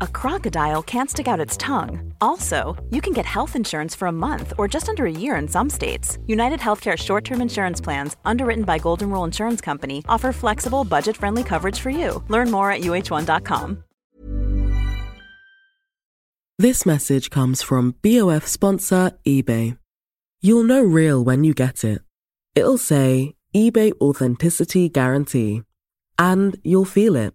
a crocodile can't stick out its tongue. Also, you can get health insurance for a month or just under a year in some states. United Healthcare short term insurance plans, underwritten by Golden Rule Insurance Company, offer flexible, budget friendly coverage for you. Learn more at uh1.com. This message comes from BOF sponsor eBay. You'll know real when you get it. It'll say eBay Authenticity Guarantee, and you'll feel it.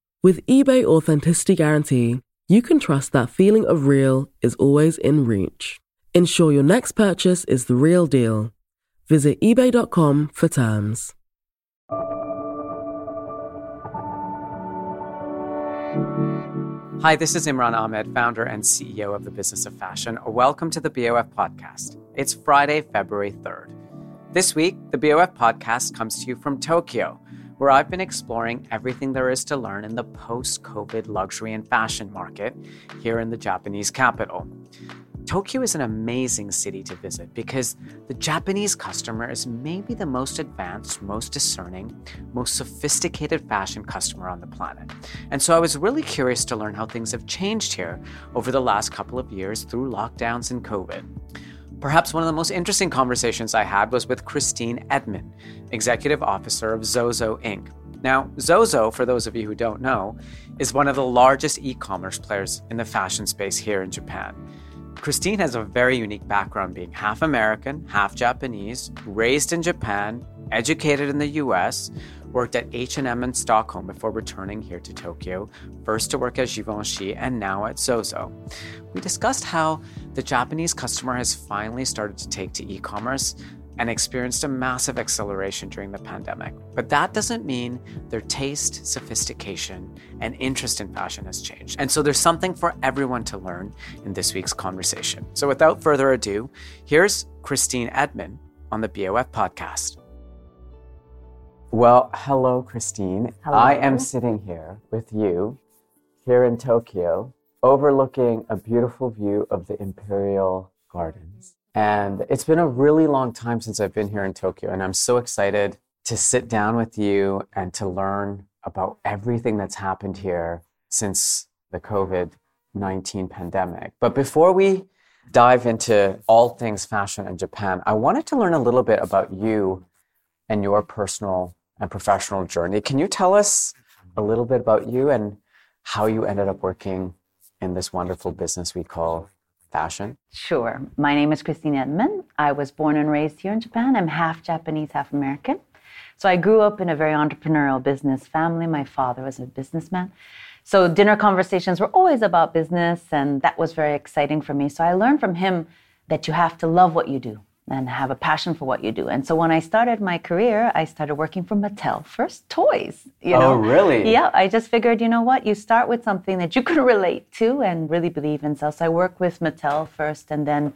With eBay Authenticity Guarantee, you can trust that feeling of real is always in reach. Ensure your next purchase is the real deal. Visit eBay.com for terms. Hi, this is Imran Ahmed, founder and CEO of the Business of Fashion. Welcome to the BOF podcast. It's Friday, February 3rd. This week, the BOF podcast comes to you from Tokyo where I've been exploring everything there is to learn in the post COVID luxury and fashion market here in the Japanese capital. Tokyo is an amazing city to visit because the Japanese customer is maybe the most advanced, most discerning, most sophisticated fashion customer on the planet. And so I was really curious to learn how things have changed here over the last couple of years through lockdowns and COVID. Perhaps one of the most interesting conversations I had was with Christine Edman, Executive Officer of Zozo Inc. Now, Zozo, for those of you who don't know, is one of the largest e commerce players in the fashion space here in Japan. Christine has a very unique background being half American, half Japanese, raised in Japan, educated in the US, worked at H&M in Stockholm before returning here to Tokyo, first to work at Givenchy and now at Zozo. We discussed how the Japanese customer has finally started to take to e-commerce and experienced a massive acceleration during the pandemic. But that doesn't mean their taste, sophistication, and interest in fashion has changed. And so there's something for everyone to learn in this week's conversation. So without further ado, here's Christine Edman on the BOF podcast. Well, hello, Christine. Hello. I am sitting here with you here in Tokyo, overlooking a beautiful view of the Imperial Gardens. And it's been a really long time since I've been here in Tokyo, and I'm so excited to sit down with you and to learn about everything that's happened here since the COVID 19 pandemic. But before we dive into all things fashion in Japan, I wanted to learn a little bit about you and your personal and professional journey. Can you tell us a little bit about you and how you ended up working in this wonderful business we call fashion? Sure. My name is Christine Edman. I was born and raised here in Japan. I'm half Japanese, half American. So I grew up in a very entrepreneurial business family. My father was a businessman. So dinner conversations were always about business, and that was very exciting for me. So I learned from him that you have to love what you do and have a passion for what you do. And so when I started my career, I started working for Mattel first toys. You oh, know? Oh, really? Yeah, I just figured, you know what, you start with something that you can relate to and really believe in. So, so I worked with Mattel first and then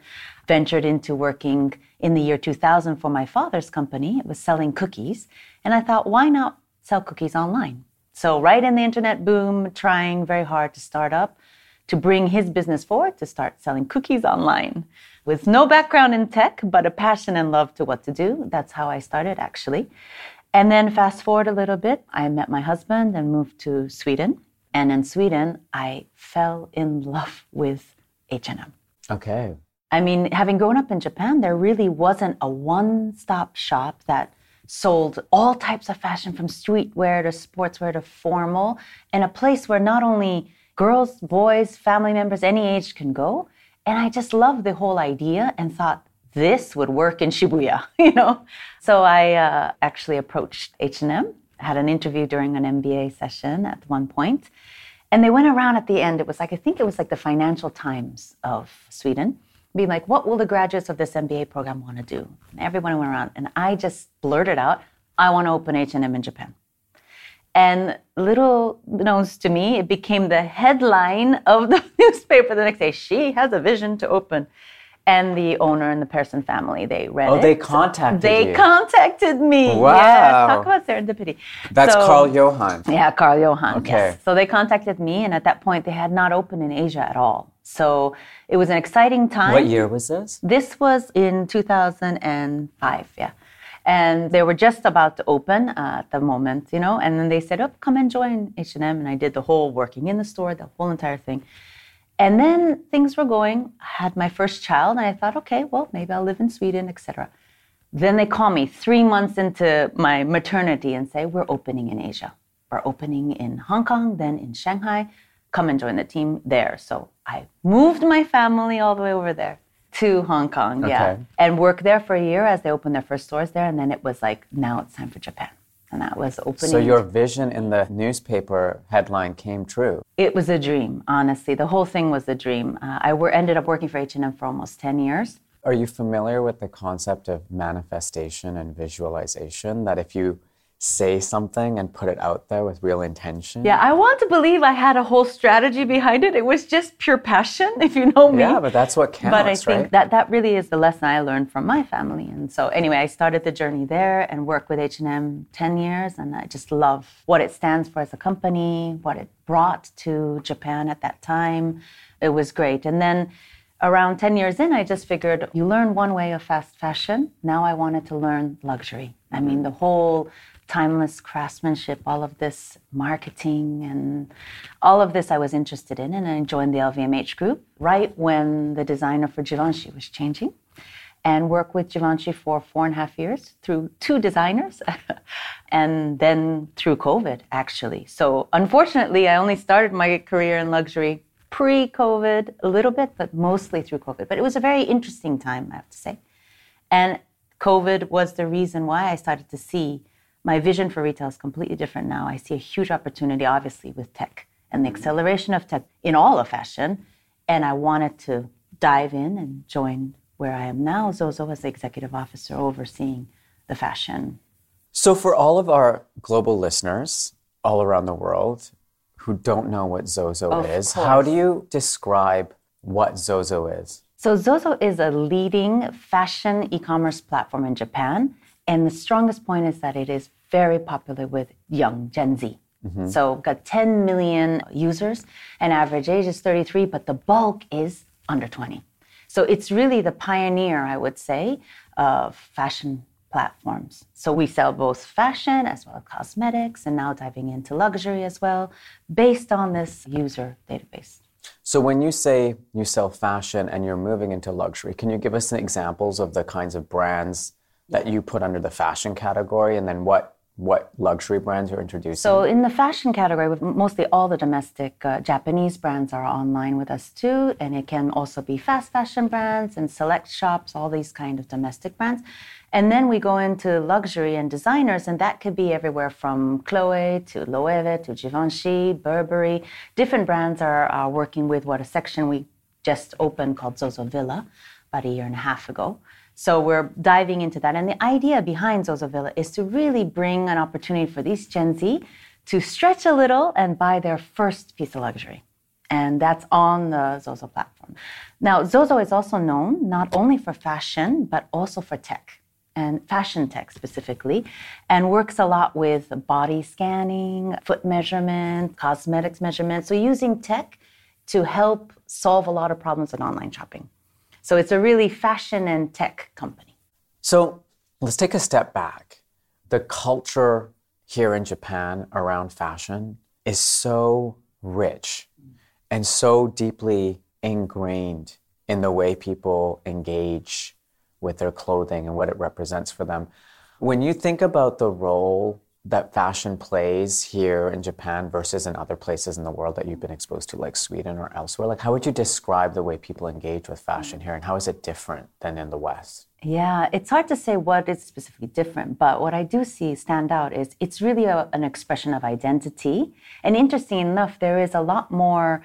ventured into working in the year 2000 for my father's company. It was selling cookies. And I thought, why not sell cookies online? So right in the internet boom, trying very hard to start up to bring his business forward to start selling cookies online. With no background in tech, but a passion and love to what to do. That's how I started actually. And then fast forward a little bit, I met my husband and moved to Sweden. And in Sweden, I fell in love with H&M. Okay. I mean, having grown up in Japan, there really wasn't a one-stop shop that sold all types of fashion from streetwear to sportswear to formal, and a place where not only girls, boys, family members, any age can go. And I just loved the whole idea and thought this would work in Shibuya, you know. So I uh, actually approached H&M, had an interview during an MBA session at one point, and they went around at the end. It was like I think it was like the Financial Times of Sweden be like, what will the graduates of this MBA program want to do? And everyone went around, and I just blurted out, I want to open H&M in Japan. And little known to me, it became the headline of the newspaper the next day. She has a vision to open. And the owner and the Persson family, they read oh, it. they contacted me. They you. contacted me. Wow. Yes, talk about serendipity. That's So- Karl-Johan. yeah, Karl-Johan. Okay. Yes. So they contacted me, and at that point, they had not opened in Asia at all. So it was an exciting time. What year was this? This was in 2005, yeah. And they were just about to open uh, at the moment, you know. And then they said, "Oh, come and join H&M." And I did the whole working in the store, the whole entire thing. And then things were going. I had my first child, and I thought, okay, well, maybe I'll live in Sweden, etc. Then they call me three months into my maternity and say, we're opening in Asia. We're opening in Hong Kong, then in Shanghai. Come and join the team there. So I moved my family all the way over there to Hong Kong, yeah, Okay. and worked there for a year as they opened their first stores there. And then it was like, now it's time for Japan. And that was opening. So your vision in the newspaper headline came true. It was a dream, honestly. The whole thing was a dream. Uh, I were, ended up working for H&M for almost 10 years. Are you familiar with the concept of manifestation and visualization? That if you say something and put it out there with real intention. Yeah, I want to believe I had a whole strategy behind it. It was just pure passion, if you know me. Yeah, but that's what counts, but I think right? that that really is the lesson I learned from my family. And so anyway, I started the journey there and worked with H&M 10 years and I just love what it stands for as a company, what it brought to Japan at that time. It was great. And then around 10 years in, I just figured you learn one way of fast fashion. Now I wanted to learn luxury. I mean, the whole timeless craftsmanship, all of this marketing and all of this I was interested in. And I joined the LVMH group right when the designer for Givenchy was changing and worked with Givenchy for four and a half years through two designers and then through COVID, actually. So unfortunately, I only started my career in luxury pre COVID a little bit, but mostly through COVID. But it was a very interesting time, I have to say. And COVID was the reason why I started to see my vision for retail is completely different now. I see a huge opportunity, obviously, with tech and the mm-hmm. acceleration of tech in all of fashion. And I wanted to dive in and join where I am now, Zozo, as the executive officer overseeing the fashion. So, for all of our global listeners all around the world who don't know what Zozo Of is, course. how do you describe what Zozo is? So Zozo is a leading fashion e-commerce platform in Japan, and the strongest point is that it is very popular with young Gen Z. Mm-hmm. So we've got 10 million users, and average age is 33, but the bulk is under 20. So it's really the pioneer, I would say, of fashion platforms. So we sell both fashion as well as cosmetics, and now diving into luxury as well, based on this user database. So, when you say you sell fashion and you're moving into luxury, can you give us some examples of the kinds of brands that you put under the fashion category and then what, what luxury brands you're introducing? So in the fashion category, mostly all the domestic uh, Japanese brands are online with us too, and it can also be fast fashion brands and select shops, all these kind of domestic brands. And then we go into luxury and designers, and that could be everywhere from Chloe to Loewe to Givenchy, Burberry. Different brands are, are working with what a section we just opened called Zozovilla about a year and a half ago. So we're diving into that. And the idea behind Zozovilla is to really bring an opportunity for these Gen Z to stretch a little and buy their first piece of luxury. And that's on the Zozo platform. Now, Zozo is also known not only for fashion, but also for tech and fashion tech specifically, and works a lot with body scanning, foot measurement, cosmetics measurement. So using tech to help solve a lot of problems in online shopping. So it's a really fashion and tech company. So let's take a step back. The culture here in Japan around fashion is so rich and so deeply ingrained in the way people engage with their clothing and what it represents for them. When you think about the role that fashion plays here in Japan versus in other places in the world that you've been exposed to, like Sweden or elsewhere, like how would you describe the way people engage with fashion here and how is it different than in the West? Yeah, it's hard to say what is specifically different, but what I do see stand out is it's really a, an expression of identity. And interesting enough, there is a lot more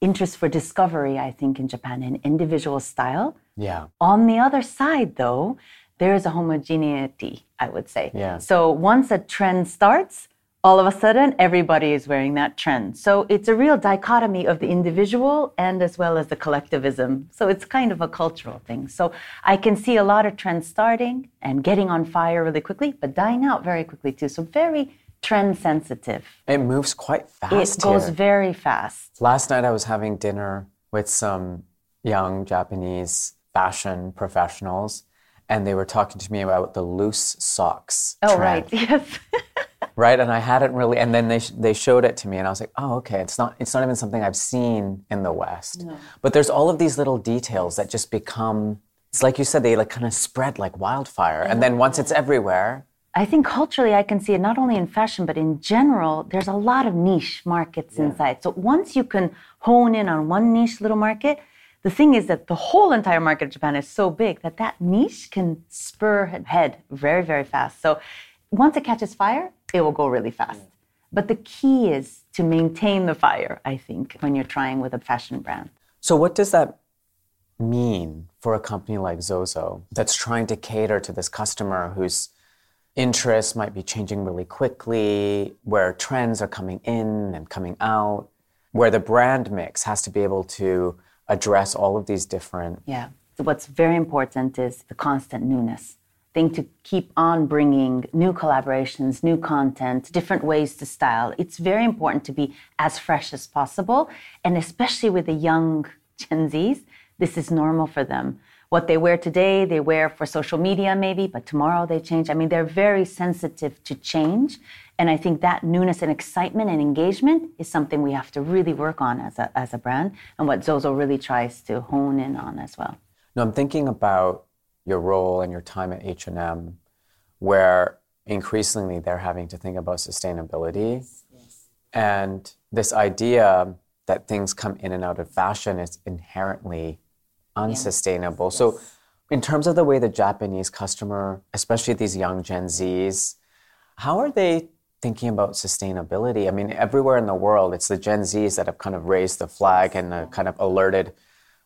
interest for discovery, I think, in Japan in individual style. Yeah. On the other side, though, there is a homogeneity, I would say. Yeah. So once a trend starts, all of a sudden everybody is wearing that trend. So it's a real dichotomy of the individual and as well as the collectivism. So it's kind of a cultural thing. So I can see a lot of trends starting and getting on fire really quickly, but dying out very quickly too. So very trend sensitive. It moves quite fast. It goes here. very fast. Last night I was having dinner with some young Japanese fashion professionals and they were talking to me about the loose socks. Oh, trend, right. Yes. right, and I hadn't really, and then they sh- they showed it to me, and I was like, oh, okay. It's not it's not even something I've seen in the West. But there's all of these little details that just become. It's like you said, they like kind of spread like wildfire, and then once it's everywhere, I think culturally, I can see it not only in fashion, but in general, there's a lot of niche markets inside. So once you can hone in on one niche little market, the thing is that the whole entire market of Japan is so big that that niche can spur ahead very, very fast. So once it catches fire, it will go really fast. But the key is to maintain the fire, I think, when you're trying with a fashion brand. So, what does that mean for a company like Zozo that's trying to cater to this customer whose interests might be changing really quickly, where trends are coming in and coming out, where the brand mix has to be able to address all of these different. Yeah. So what's very important is the constant newness. Thing to keep on bringing new collaborations, new content, different ways to style. It's very important to be as fresh as possible. And especially with the young Gen Zs, this is normal for them. What they wear today, they wear for social media maybe, but tomorrow they change. I mean, they're very sensitive to change. And I think that newness and excitement and engagement is something we have to really work on as a, as a brand and what Zozo really tries to hone in on as well. Now, I'm thinking about your role and your time at H&M, where increasingly they're having to think about sustainability. And this idea that things come in and out of fashion is inherently unsustainable. So, in terms of the way the Japanese customer, especially these young Gen Zs, how are they thinking about sustainability? I mean, everywhere in the world, it's the Gen Zs that have kind of raised the flag and uh, kind of alerted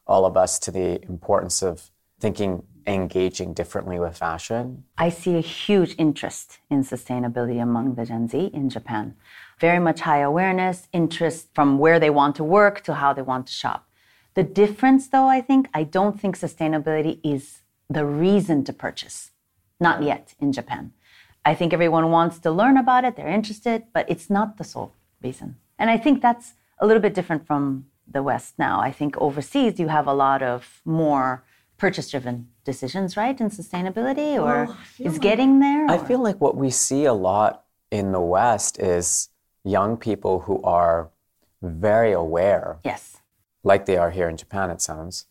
all of us to the importance of thinking, engaging differently with fashion. I see a huge interest in sustainability among the Gen Z in Japan. Very much high awareness, interest from where they want to work to how they want to shop. The difference, though, I think, I don't think sustainability is the reason to purchase. Not yet in Japan. I think everyone wants to learn about it, they're interested, but it's not the sole reason. And I think that's a little bit different from the West now. I think overseas you have a lot of more purchase driven decisions, right? In sustainability or is getting there? I feel like what we see a lot in the West is young people who are very aware, Yes. Like they are here in Japan, it sounds,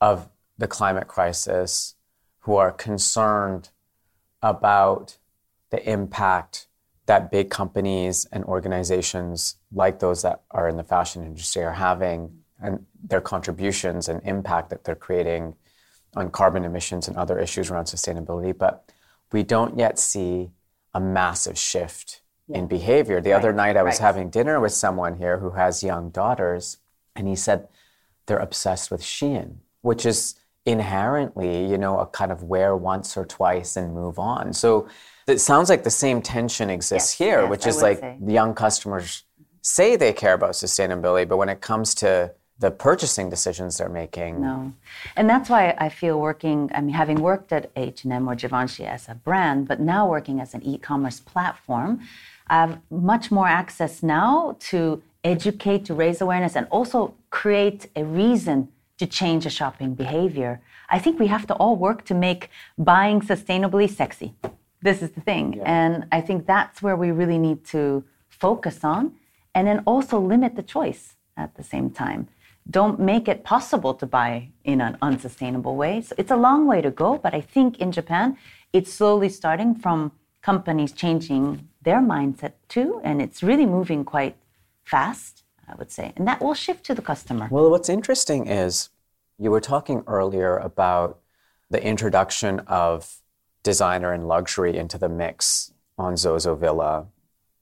of the climate crisis, who are concerned about the impact that big companies and organizations like those that are in the fashion industry are having and their contributions and impact that they're creating on carbon emissions and other issues around sustainability. But we don't yet see a massive shift in behavior. The other night I was right. having dinner with someone here who has young daughters, and he said they're obsessed with Shein, which is inherently, you know, a kind of wear once or twice and move on. So it sounds like the same tension exists Yes, here, yes, which I is like say. the young customers say they care about sustainability, but when it comes to the purchasing decisions they're making, No, and that's why I feel working. I mean, having worked at H and M or Givenchy as a brand, but now working as an e-commerce platform, I have much more access now to educate, to raise awareness, and also create a reason to change a shopping behavior. I think we have to all work to make buying sustainably sexy. This is the thing. Yeah. And I think that's where we really need to focus on and then also limit the choice at the same time. Don't make it possible to buy in an unsustainable way. So it's a long way to go, but I think in Japan, it's slowly starting from companies changing their mindset too, and it's really moving quite fast, I would say. And that will shift to the customer. Well, what's interesting is you were talking earlier about the introduction of designer and luxury into the mix on Zozovilla.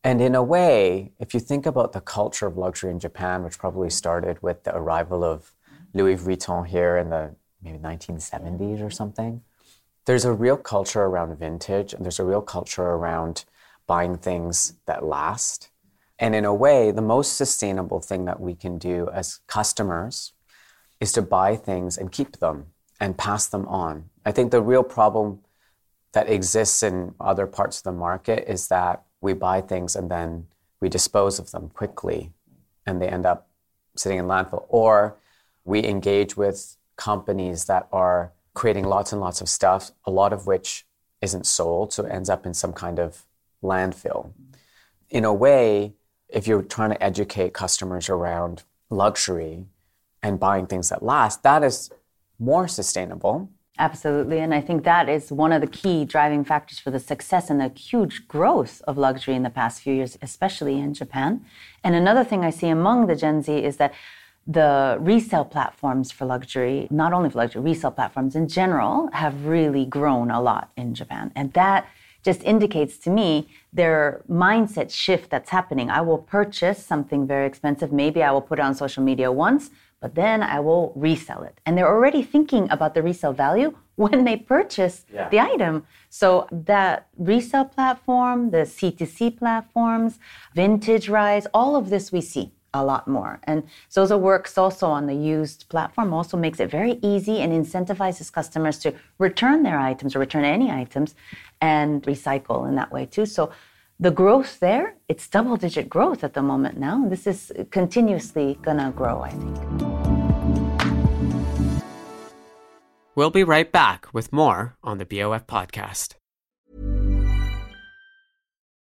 And in a way, if you think about the culture of luxury in Japan, which probably started with the arrival of Louis Vuitton here in the maybe 1970s or something, there's a real culture around vintage and there's a real culture around buying things that last. And in a way, the most sustainable thing that we can do as customers is to buy things and keep them and pass them on. I think the real problem that exists in other parts of the market is that we buy things and then we dispose of them quickly and they end up sitting in landfill. Or we engage with companies that are creating lots and lots of stuff, a lot of which isn't sold, so it ends up in some kind of landfill. In a way, if you're trying to educate customers around luxury and buying things that last, that is more sustainable. Absolutely. And I think that is one of the key driving factors for the success and the huge growth of luxury in the past few years, especially in Japan. And another thing I see among the Gen Z is that the resale platforms for luxury, not only for luxury, resale platforms in general, have really grown a lot in Japan. And that just indicates to me their mindset shift that's happening. I will purchase something very expensive. Maybe I will put it on social media once, but then I will resell it. And they're already thinking about the resale value when they purchase yeah. the item. So that resale platform, the C2C platforms, vintage rise, all of this we see a lot more. And Zozo works also on the used platform, also makes it very easy and incentivizes customers to return their items or return any items and recycle in that way too. So the growth there, it's double digit growth at the moment now. This is continuously gonna grow, I think. We'll be right back with more on the BOF podcast.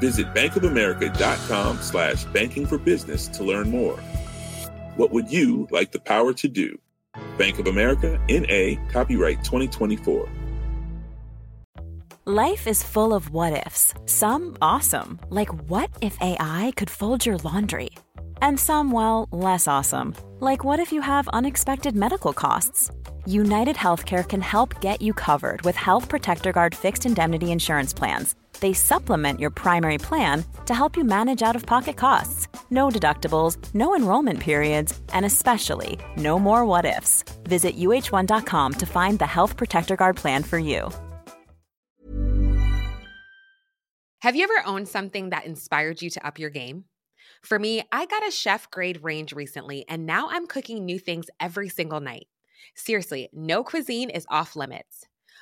Visit bankofamerica.com slash banking for business to learn more. What would you like the power to do? Bank of America, N.A., copyright 2024. Life is full of what ifs. Some awesome, like what if AI could fold your laundry? And some, well, less awesome, like what if you have unexpected medical costs? United Healthcare can help get you covered with Health Protector Guard fixed indemnity insurance plans they supplement your primary plan to help you manage out of pocket costs. No deductibles, no enrollment periods, and especially no more what ifs. Visit uh1.com to find the Health Protector Guard plan for you. Have you ever owned something that inspired you to up your game? For me, I got a chef grade range recently, and now I'm cooking new things every single night. Seriously, no cuisine is off limits.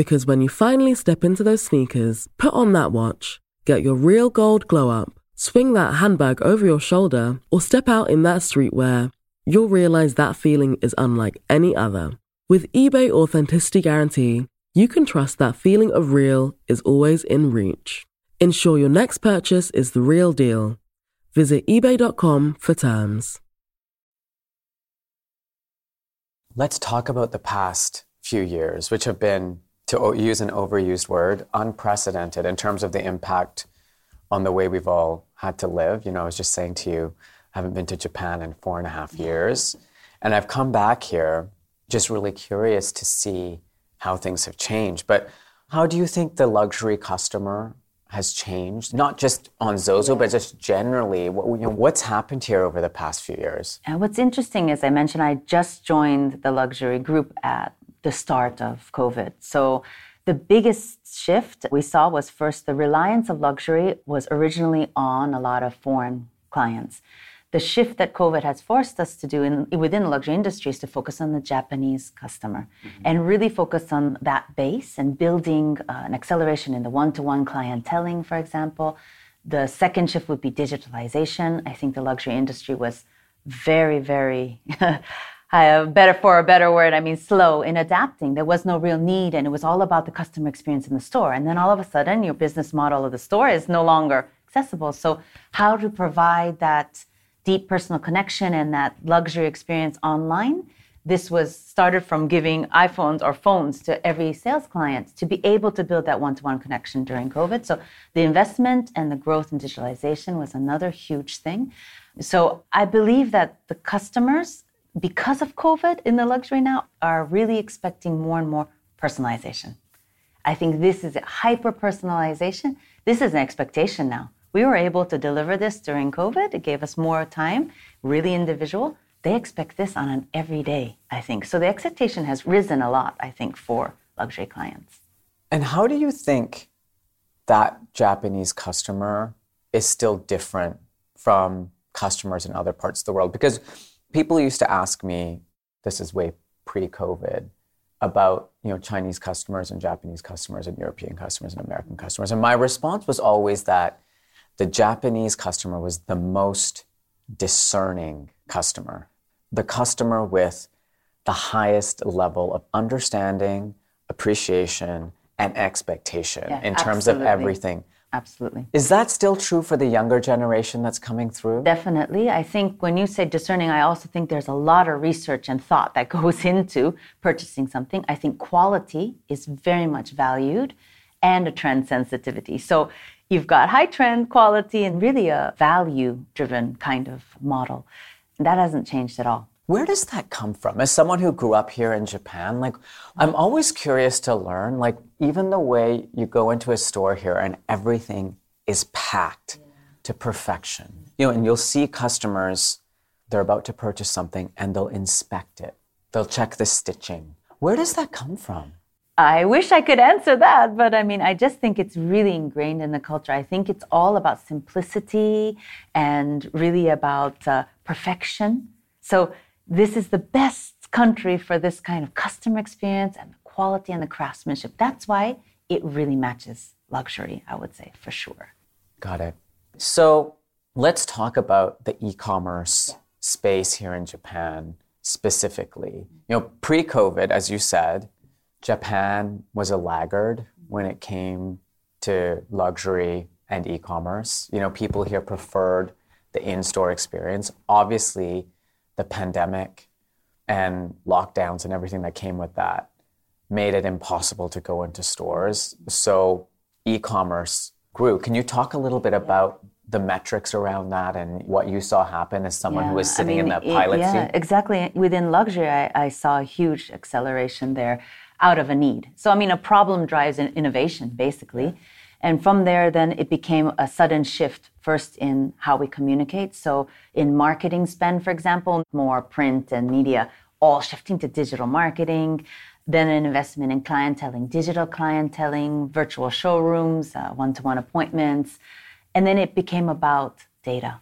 Because when you finally step into those sneakers, put on that watch, get your real gold glow up, swing that handbag over your shoulder, or step out in that streetwear, you'll realize that feeling is unlike any other. With eBay Authenticity Guarantee, you can trust that feeling of real is always in reach. Ensure your next purchase is the real deal. Visit eBay.com for terms. Let's talk about the past few years, which have been, to use an overused word, unprecedented in terms of the impact on the way we've all had to live. You know, I was just saying to you, I haven't been to Japan in four and a half years. And I've come back here just really curious to see how things have changed. But how do you think the luxury customer has changed, not just on Zozo, but just generally? What, you know, what's happened here over the past few years? And what's interesting is I mentioned I just joined the luxury group at the start of COVID. So the biggest shift we saw was first the reliance of luxury was originally on a lot of foreign clients the shift that COVID has forced us to do in, within the luxury industry is to focus on the Japanese customer mm-hmm. and really focus on that base and building uh, an acceleration in the one to one clienteling, for example. The second shift would be digitalization. I think the luxury industry was very, very. Uh, better for a better word, I mean slow in adapting. There was no real need, and it was all about the customer experience in the store. And then all of a sudden, your business model of the store is no longer accessible. So, how to provide that deep personal connection and that luxury experience online. This was started from giving iPhones or phones to every sales client to be able to build that one to one connection during COVID. So, the investment and the growth in digitalization was another huge thing. So, I believe that the customers, because of COVID in the luxury now, are really expecting more and more personalization. I think this is hyper personalization. This is an expectation now we were able to deliver this during COVID. It gave us more time, really individual. They expect this on an everyday, I think. So the expectation has risen a lot, I think, for luxury clients. And how do you think that Japanese customer is still different from customers in other parts of the world? Because people used to ask me, this is way pre-COVID, about you know Chinese customers and Japanese customers and European customers and American customers. And my response was always that the Japanese customer was the most discerning customer, the customer with the highest level of understanding, appreciation, and expectation yeah, in terms absolutely. of everything. Absolutely. Is that still true for the younger generation that's coming through? Definitely. I think when you say discerning, I also think there's a lot of research and thought that goes into purchasing something. I think quality is very much valued and a trend sensitivity. So you've got high trend quality and really a value driven kind of model. That hasn't changed at all. Where does that come from? As someone who grew up here in Japan, like I'm always curious to learn, like even the way you go into a store here and everything is packed yeah. to perfection. You know, and you'll see customers, they're about to purchase something and they'll inspect it. They'll check the stitching. Where does that come from? I wish I could answer that, but I mean, I just think it's really ingrained in the culture. I think it's all about simplicity and really about uh, perfection. So, this is the best country for this kind of customer experience and the quality and the craftsmanship. That's why it really matches luxury, I would say, for sure. Got it. So, let's talk about the e commerce space here in Japan specifically. You know, pre COVID, as you said, Japan was a laggard when it came to luxury and e-commerce. You know, people here preferred the in-store experience. Obviously, the pandemic and lockdowns and everything that came with that made it impossible to go into stores. So e-commerce grew. Can you talk a little bit about the metrics around that and what you saw happen as someone who was I sitting in mean, that it- pilot yeah, seat? exactly. Within luxury, I, I saw a huge acceleration there out of a need. So, I mean, a problem drives innovation, basically. And from there, then it became a sudden shift first in how we communicate. So, in marketing spend, for example, more print and media, all shifting to digital marketing. Then an investment in clienteling, digital clienteling, virtual showrooms, one to one appointments. And then it became about data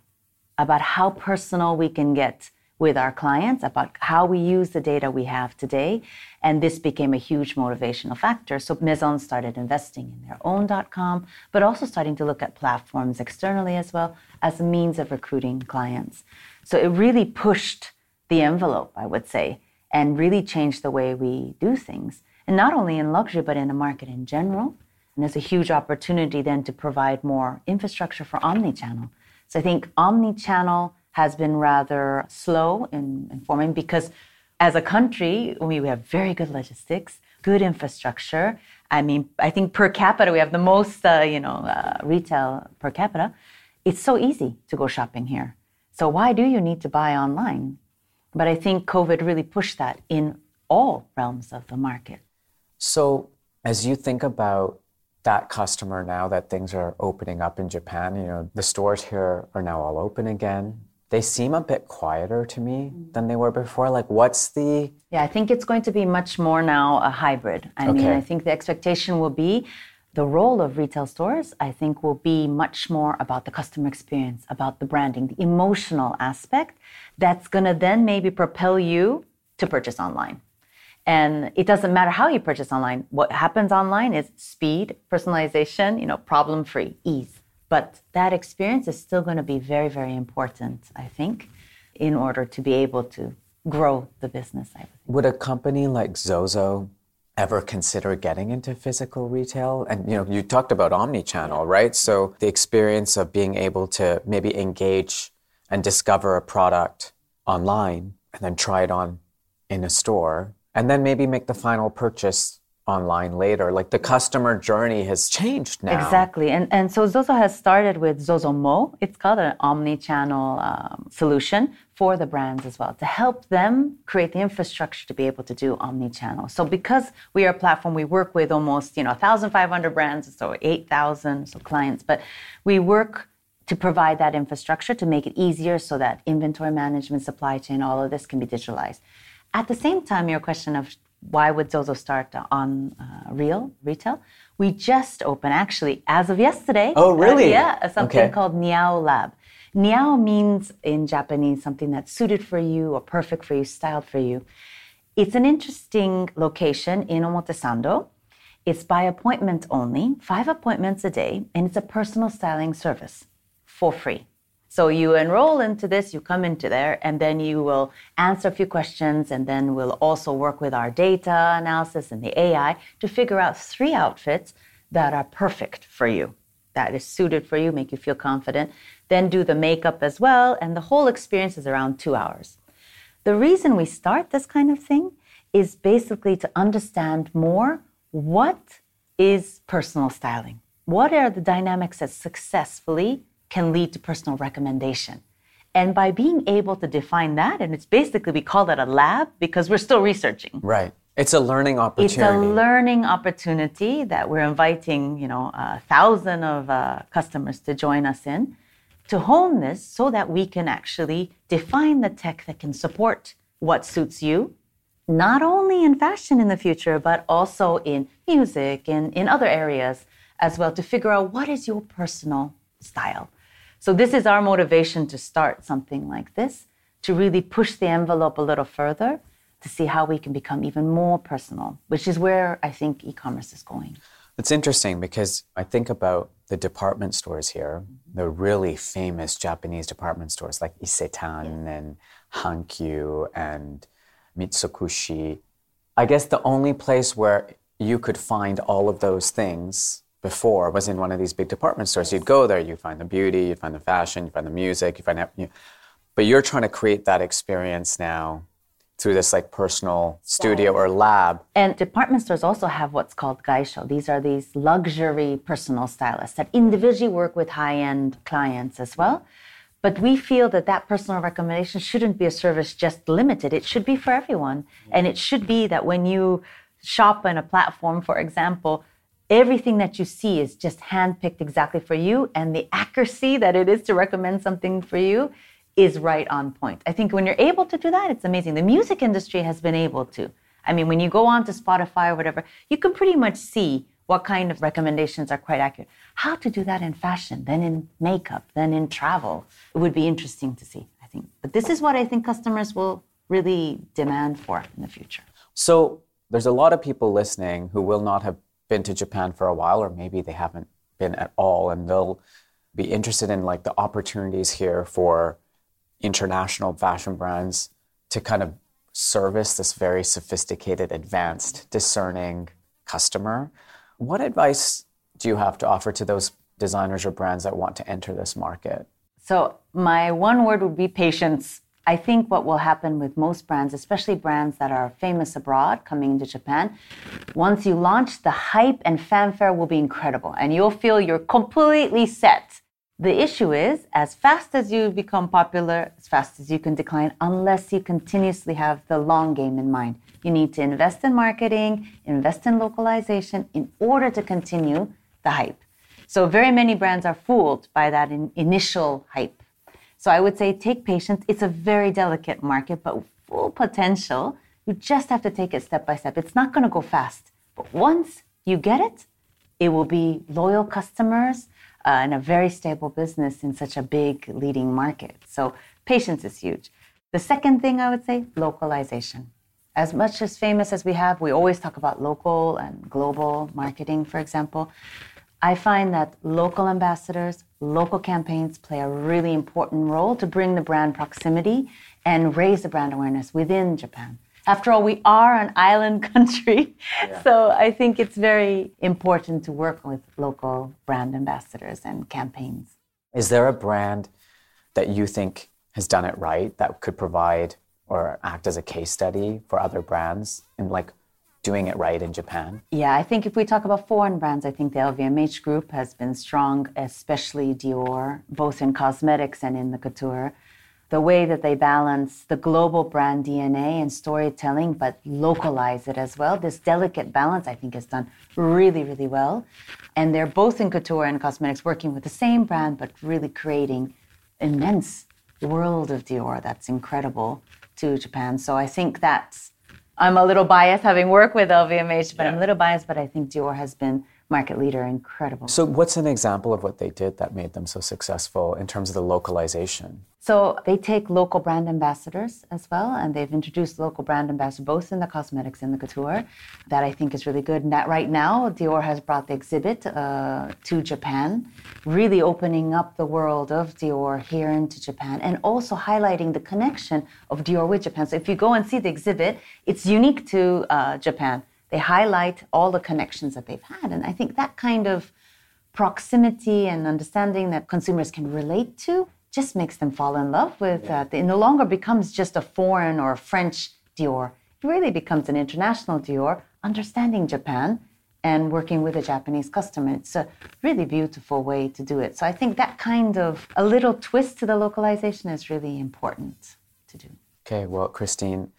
about how personal we can get with our clients, about how we use the data we have today. And this became a huge motivational factor. So Maison started investing in their own .com, but also starting to look at platforms externally as well as a means of recruiting clients. So it really pushed the envelope, I would say, and really changed the way we do things. And not only in luxury, but in the market in general. And there's a huge opportunity then to provide more infrastructure for omni-channel. So I think omni-channel has been rather slow in, in forming because as a country, we, we have very good logistics, good infrastructure. I mean, I think per capita, we have the most, uh, you know, uh, retail per capita. It's so easy to go shopping here. So why do you need to buy online? But I think COVID really pushed that in all realms of the market. So, as you think about that customer now that things are opening up in Japan, you know, the stores here are now all open again. They seem a bit quieter to me mm-hmm. than they were before. Like, what's the. Yeah, I think it's going to be much more now a hybrid. I mean, I think the expectation will be the role of retail stores, I think, will be much more about the customer experience, about the branding, the emotional aspect that's going to then maybe propel you to purchase online. And it doesn't matter how you purchase online. What happens online is speed, personalization, you know, problem free, ease. But that experience is still going to be very, very important, I think, in order to be able to grow the business. I would Would a company like Zozo ever consider getting into physical retail? And you know, you talked about omni-channel, right? So the experience of being able to maybe engage and discover a product online and then try it on in a store and then maybe make the final purchase online later. Like the customer journey has changed now. Exactly. And, and so Zozo has started with Zozomo. It's called an omni-channel um, solution for the brands as well to help them create the infrastructure to be able to do omni-channel. So because we are a platform, we work with almost, you know, 1,500 brands, so 8,000 so clients, but we work to provide that infrastructure to make it easier so that inventory management, supply chain, all of this can be digitalized. At the same time, your question of why would Zozo start on uh, real retail? We just opened, actually, as of yesterday. Oh, really? uh, yeah, something Okay. called Niau Lab. Niau means in Japanese something that's suited for you or perfect for you, styled for you. It's an interesting location in Omotesando. It's by appointment only, five appointments a day, and it's a personal styling service for free. So you enroll into this, you come into there, and then you will answer a few questions, and then we'll also work with our data analysis and the AI to figure out three outfits that are perfect for you, that is suited for you, make you feel confident. Then do the makeup as well, and the whole experience is around two hours. The reason we start this kind of thing is basically to understand more what is personal styling. What are the dynamics that successfully can lead to personal recommendation? And by being able to define that, and it's basically, we call that a lab because we're still researching. Right. It's a learning opportunity. It's a learning opportunity that we're inviting, you know, a thousand of uh, customers to join us in to hone this so that we can actually define the tech that can support what suits you, not only in fashion in the future, but also in music and in other areas as well to figure out what is your personal style. So this is our motivation to start something like this, to really push the envelope a little further to see how we can become even more personal, which is where I think e-commerce is going. It's interesting because I think about the department stores here, mm-hmm. the really famous Japanese department stores like Isetan and Hankyu and Mitsukoshi. I guess the only place where you could find all of those things before was in one of these big department stores. You'd go there, you'd find the beauty, you'd find the fashion, you'd find the music, you find, you, but you're trying to create that experience now through this like personal studio or lab. And department stores also have what's called gaisho. These are these luxury personal stylists that individually work with high-end clients as well. But we feel that that personal recommendation shouldn't be a service just limited. It should be for everyone. And it should be that when you shop on a platform, for example, everything that you see is just handpicked exactly for you. And the accuracy that it is to recommend something for you is right on point. I think when you're able to do that, it's amazing. The music industry has been able to. I mean, when you go on to Spotify or whatever, you can pretty much see what kind of recommendations are quite accurate. How to do that in fashion, then in makeup, then in travel. It would be interesting to see, I think. But this is what I think customers will really demand for in the future. So there's a lot of people listening who will not have been to Japan for a while, or maybe they haven't been at all, and they'll be interested in like the opportunities here for international fashion brands to kind of service this very sophisticated, advanced, discerning customer. What advice do you have to offer to those designers or brands that want to enter this market? So, my one word would be patience. I think what will happen with most brands, especially brands that are famous abroad coming into Japan, once you launch, the hype and fanfare will be incredible and you'll feel you're completely set. The issue is, as fast as you become popular, as fast as you can decline, unless you continuously have the long game in mind. You need to invest in marketing, invest in localization in order to continue the hype. So, very many brands are fooled by that in initial hype. So, I would say take patience. It's a very delicate market, but full potential. You just have to take it step by step. It's not going to go fast. But once you get it, it will be loyal customers uh, and a very stable business in such a big leading market. So patience is huge. The second thing I would say, localization. As much as famous as we have, we always talk about local and global marketing, for example. I find that local ambassadors, local campaigns play a really important role to bring the brand proximity and raise the brand awareness within Japan. After all, we are an island country. Yeah. So I think it's very important to work with local brand ambassadors and campaigns. Is there a brand that you think has done it right that could provide or act as a case study for other brands in like doing it right in Japan? Yeah, I think if we talk about foreign brands, I think the LVMH group has been strong, especially Dior, both in cosmetics and in the couture the way that they balance the global brand DNA and storytelling, but localize it as well. This delicate balance, I think, is done really, really well. And they're both in couture and cosmetics working with the same brand, but really creating immense world of Dior that's incredible to Japan. So I think that's, I'm a little biased having worked with LVMH, but yeah. I'm a little biased, but I think Dior has been market leader, incredible. So, what's an example of what they did that made them so successful in terms of the localization? So, they take local brand ambassadors as well, and they've introduced local brand ambassadors both in the cosmetics and the couture. That I think is really good. And that right now, Dior has brought the exhibit uh, to Japan, really opening up the world of Dior here into Japan, and also highlighting the connection of Dior with Japan. So, if you go and see the exhibit, it's unique to uh, Japan they highlight all the connections that they've had. And I think that kind of proximity and understanding that consumers can relate to just makes them fall in love with uh, that. It no longer becomes just a foreign or a French Dior. It really becomes an international Dior, understanding Japan and working with a Japanese customer. It's a really beautiful way to do it. So I think that kind of a little twist to the localization is really important to do. Okay, well, Christine,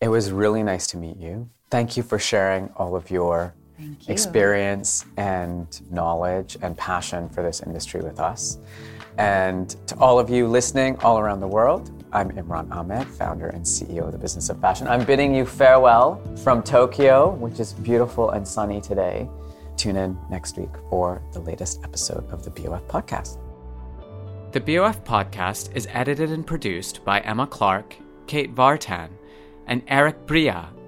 it was really nice to meet you. Thank you for sharing all of your experience and knowledge and passion for this industry with us. And to all of you listening all around the world, I'm Imran Ahmed, founder and CEO of the Business of Fashion. I'm bidding you farewell from Tokyo, which is beautiful and sunny today. Tune in next week for the latest episode of the BOF podcast. The BOF podcast is edited and produced by Emma Clark, Kate Vartan, and Eric Bria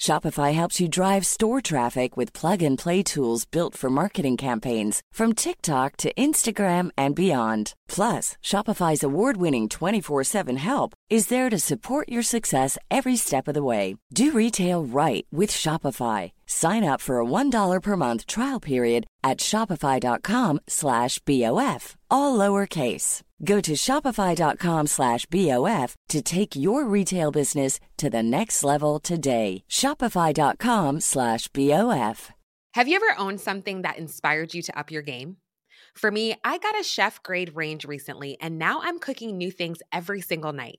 Shopify helps you drive store traffic with plug and play tools built for marketing campaigns from TikTok to Instagram and beyond. Plus, Shopify's award winning 24 7 help is there to support your success every step of the way. Do retail right with Shopify. Sign up for a $1 per month trial period at shopify.com slash BOF, all lowercase. Go to shopify.com slash BOF to take your retail business to the next level today. Shopify.com slash BOF. Have you ever owned something that inspired you to up your game? For me, I got a chef grade range recently, and now I'm cooking new things every single night.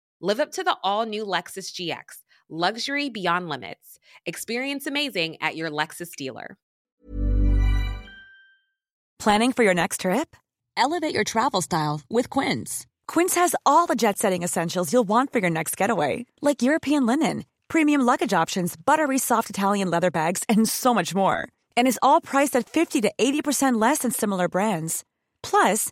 Live up to the all new Lexus GX, luxury beyond limits. Experience amazing at your Lexus dealer. Planning for your next trip? Elevate your travel style with Quince. Quince has all the jet setting essentials you'll want for your next getaway, like European linen, premium luggage options, buttery soft Italian leather bags, and so much more. And is all priced at 50 to 80% less than similar brands. Plus,